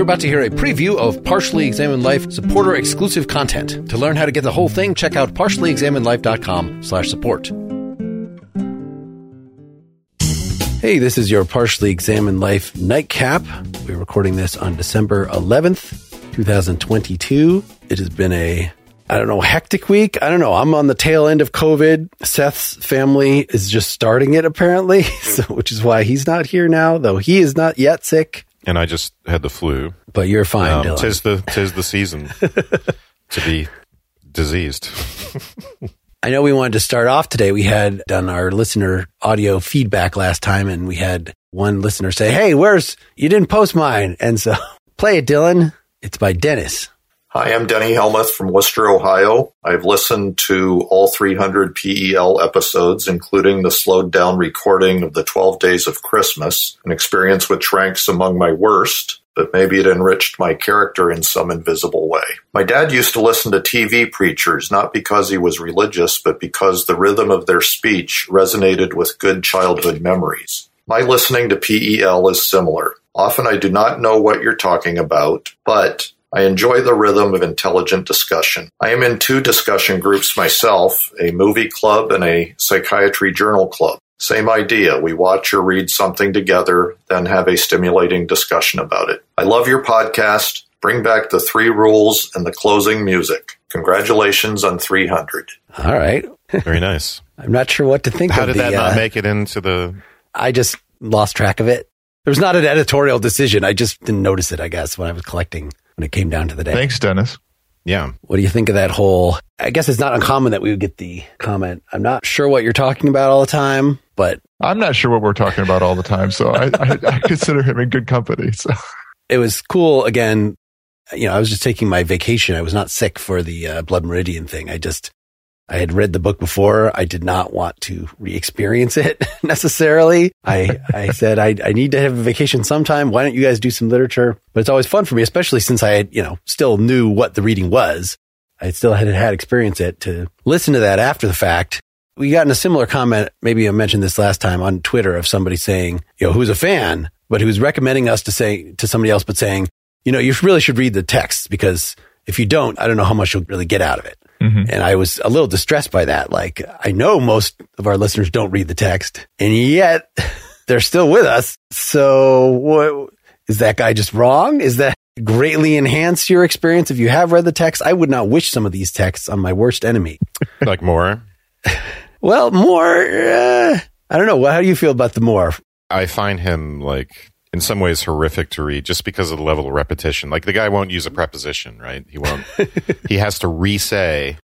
You're about to hear a preview of Partially Examined Life supporter exclusive content. To learn how to get the whole thing, check out partiallyexaminedlife.com slash support. Hey, this is your Partially Examined Life nightcap. We're recording this on December 11th, 2022. It has been a I don't know, hectic week. I don't know. I'm on the tail end of COVID. Seth's family is just starting it apparently, so, which is why he's not here now, though he is not yet sick. And I just had the flu. But you're fine, Um, Dylan. tis the tis the season to be diseased. I know we wanted to start off today. We had done our listener audio feedback last time and we had one listener say, Hey, where's, you didn't post mine. And so play it, Dylan. It's by Dennis. Hi, I'm Denny Helmuth from Wooster, Ohio. I've listened to all 300 PEL episodes, including the slowed down recording of the 12 Days of Christmas, an experience which ranks among my worst, but maybe it enriched my character in some invisible way. My dad used to listen to TV preachers, not because he was religious, but because the rhythm of their speech resonated with good childhood memories. My listening to PEL is similar. Often I do not know what you're talking about, but I enjoy the rhythm of intelligent discussion. I am in two discussion groups myself, a movie club and a psychiatry journal club. Same idea. We watch or read something together, then have a stimulating discussion about it. I love your podcast. Bring back the three rules and the closing music. Congratulations on 300. All right. Very nice. I'm not sure what to think How of did the, that not uh, make it into the? I just lost track of it. It was not an editorial decision. I just didn't notice it, I guess, when I was collecting when it came down to the day. Thanks, Dennis. Yeah, What do you think of that whole? I guess it's not uncommon that we would get the comment. I'm not sure what you're talking about all the time, but I'm not sure what we're talking about all the time, so I, I, I consider him in good company. So it was cool. Again, you know, I was just taking my vacation. I was not sick for the uh, Blood Meridian thing. I just, I had read the book before. I did not want to re-experience it necessarily. I, I said, I, I need to have a vacation sometime. Why don't you guys do some literature? But it's always fun for me, especially since I had, you know, still knew what the reading was. I still had had experience it to listen to that after the fact. We got in a similar comment. Maybe I mentioned this last time on Twitter of somebody saying, you know, who's a fan, but who's recommending us to say to somebody else, but saying, you know, you really should read the text because if you don't, I don't know how much you'll really get out of it. And I was a little distressed by that. Like, I know most of our listeners don't read the text and yet they're still with us. So what is that guy just wrong? Is that greatly enhance your experience if you have read the text? I would not wish some of these texts on my worst enemy. like Moore. Well, Moore, uh, I don't know. How do you feel about the Moore? I find him like in some ways horrific to read just because of the level of repetition. Like the guy won't use a preposition, right? He won't. he has to re-say.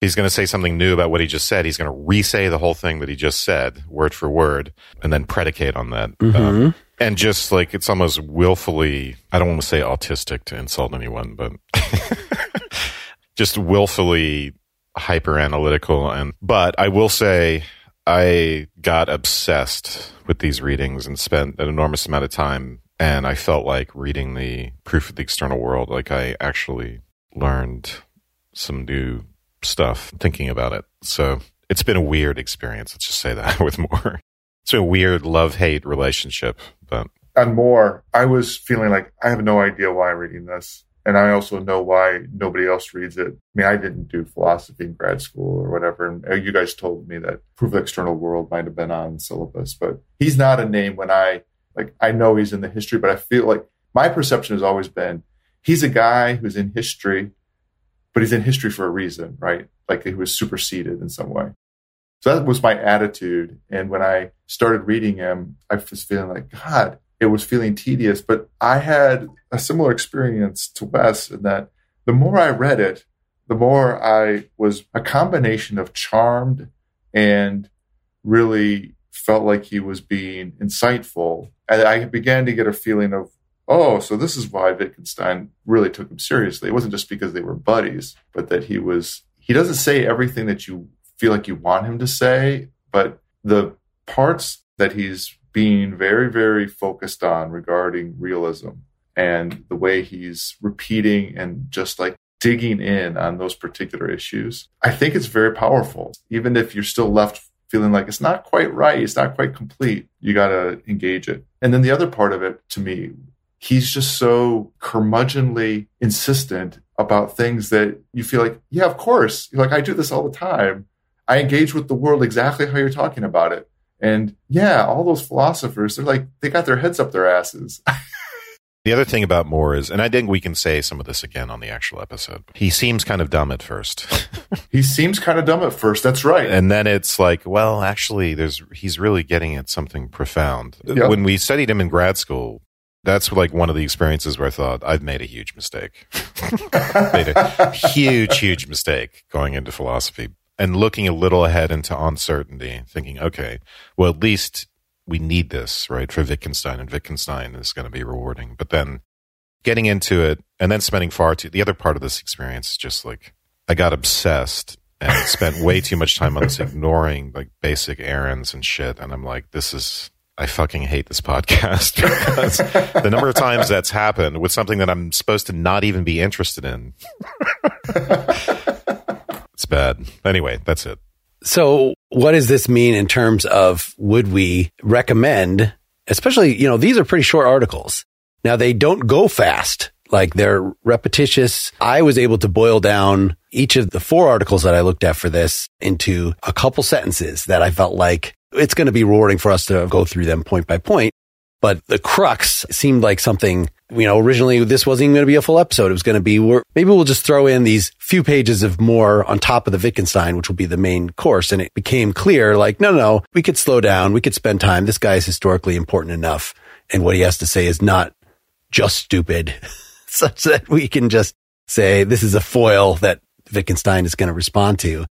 He's going to say something new about what he just said. He's going to re-say the whole thing that he just said, word for word, and then predicate on that. Um, and just like it's almost willfully. I don't want to say autistic to insult anyone, but just willfully hyper analytical. And but I will say I got obsessed with these readings and spent an enormous amount of time. And I felt like reading the proof of the external world, like I actually learned some new stuff thinking about it. So it's been a weird experience. Let's just say that with Moore. It's been a weird love hate relationship, but and Moore, I was feeling like I have no idea why I'm reading this. And I also know why nobody else reads it. I mean, I didn't do philosophy in grad school or whatever. And uh, you guys told me that Proof of External World might have been on syllabus, but he's not a name when I, like, I know he's in the history, but I feel like my perception has always been he's a guy who's in history, but he's in history for a reason, right? Like he was superseded in some way. So that was my attitude. And when I started reading him, I was feeling like, God, it was feeling tedious. But I had a similar experience to Wes in that the more I read it, the more I was a combination of charmed and really felt like he was being insightful. And I began to get a feeling of, oh, so this is why Wittgenstein really took him seriously. It wasn't just because they were buddies, but that he was, he doesn't say everything that you feel like you want him to say, but the parts that he's being very, very focused on regarding realism and the way he's repeating and just like digging in on those particular issues, I think it's very powerful. Even if you're still left feeling like it's not quite right, it's not quite complete, you got to engage it. And then the other part of it to me, he's just so curmudgeonly insistent about things that you feel like, yeah, of course. Like I do this all the time. I engage with the world exactly how you're talking about it. And yeah, all those philosophers, they're like, they got their heads up their asses. The other thing about Moore is, and I think we can say some of this again on the actual episode, he seems kind of dumb at first. he seems kind of dumb at first. That's right. And then it's like, well, actually, there's he's really getting at something profound. Yep. When we studied him in grad school, that's like one of the experiences where I thought I've made a huge mistake. made a huge, huge mistake going into philosophy and looking a little ahead into uncertainty, thinking, okay, well, at least we need this, right, for Wittgenstein, and Wittgenstein is going to be rewarding. But then getting into it and then spending far too, the other part of this experience is just like, I got obsessed and spent way too much time on this, ignoring like basic errands and shit. And I'm like, this is, I fucking hate this podcast because the number of times that's happened with something that I'm supposed to not even be interested in. bad. Anyway, that's it. So what does this mean in terms of would we recommend, especially, you know, these are pretty short articles. Now they don't go fast. Like they're repetitious. I was able to boil down each of the four articles that I looked at for this into a couple sentences that I felt like it's going to be rewarding for us to go through them point by point. But the crux seemed like something, you know, originally this wasn't even going to be a full episode. It was going to be, maybe we'll just throw in these few pages of Moore on top of the Wittgenstein, which will be the main course. And it became clear, like, no, no, we could slow down. We could spend time. This guy is historically important enough. And what he has to say is not just stupid, such that we can just say this is a foil that Wittgenstein is going to respond to.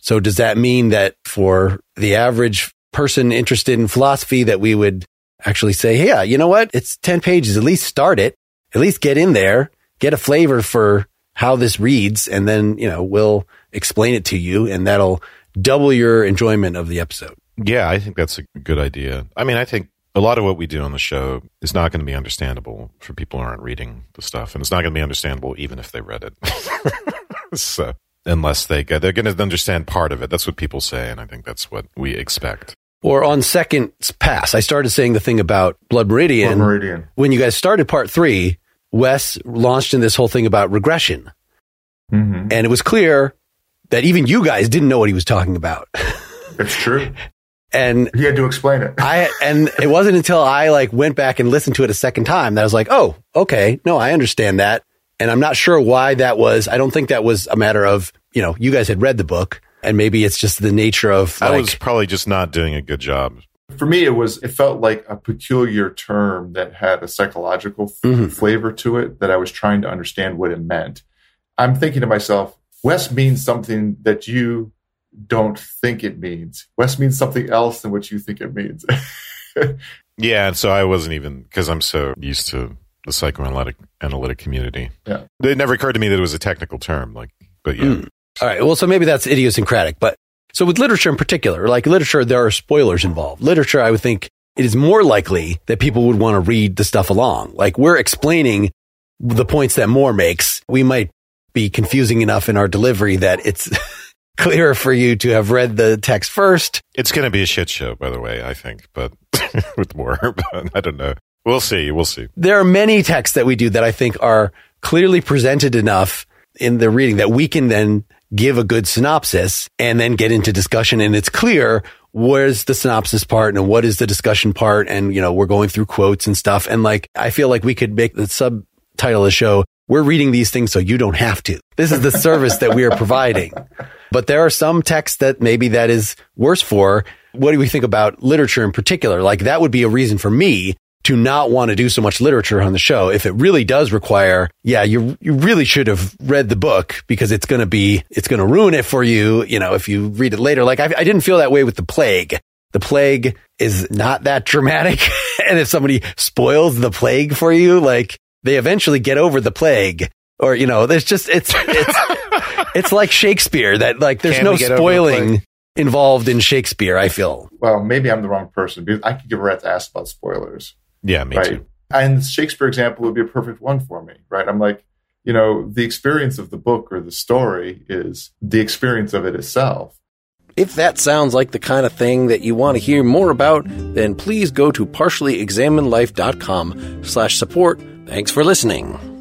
So does that mean that for the average person interested in philosophy that we would actually say, yeah, uh, you know what? It's 10 pages. At least start it. At least get in there, get a flavor for how this reads. And then, you know, we'll explain it to you and that'll double your enjoyment of the episode. Yeah, I think that's a good idea. I mean, I think a lot of what we do on the show is not going to be understandable for people who aren't reading the stuff. And it's not going to be understandable even if they read it. so unless they get, they're going to understand part of it. That's what people say. And I think that's what we expect or on second pass, I started saying the thing about Blood Meridian. Blood Meridian. When you guys started part three, Wes launched in this whole thing about regression. Mm-hmm. And it was clear that even you guys didn't know what he was talking about. It's true. and he had to explain it. I and it wasn't until I like went back and listened to it a second time that I was like, "Oh, okay. No, I understand that." And I'm not sure why that was. I don't think that was a matter of, you know, you guys had read the book and maybe it's just the nature of. Like, I was probably just not doing a good job. For me, it was. It felt like a peculiar term that had a psychological f- mm-hmm. flavor to it that I was trying to understand what it meant. I'm thinking to myself, Wes means something that you don't think it means. Wes means something else than what you think it means. yeah, and so I wasn't even because I'm so used to the psychoanalytic analytic community. Yeah, it never occurred to me that it was a technical term. Like, but yeah. Mm. All right. Well, so maybe that's idiosyncratic, but so with literature in particular, like literature, there are spoilers involved. Literature, I would think it is more likely that people would want to read the stuff along. Like we're explaining the points that Moore makes. We might be confusing enough in our delivery that it's clearer for you to have read the text first. It's going to be a shit show, by the way, I think, but with Moore, but I don't know. We'll see. We'll see. There are many texts that we do that I think are clearly presented enough in the reading that we can then give a good synopsis and then get into discussion. And it's clear where's the synopsis part and what is the discussion part. And, you know, we're going through quotes and stuff. And like, I feel like we could make the subtitle of the show. We're reading these things so you don't have to. This is the service that we are providing. But there are some texts that maybe that is worse for. What do we think about literature in particular? Like that would be a reason for me to not want to do so much literature on the show if it really does require, yeah, you, you really should have read the book because it's going to be, it's going to ruin it for you. You know, if you read it later, like I, I didn't feel that way with the plague. the plague is not that dramatic. and if somebody spoils the plague for you, like they eventually get over the plague or, you know, there's just, it's, it's, it's like Shakespeare that like there's Can no we get over the spoiling involved in Shakespeare. I feel. Well, maybe I'm the wrong person because I could give a rat's ass about spoilers. Yeah, me right. too. And the Shakespeare example would be a perfect one for me, right? I'm like, you know, the experience of the book or the story is the experience of it itself. If that sounds like the kind of thing that you want to hear more about, then please go to partiallyexaminedlife.com slash support. Thanks for listening.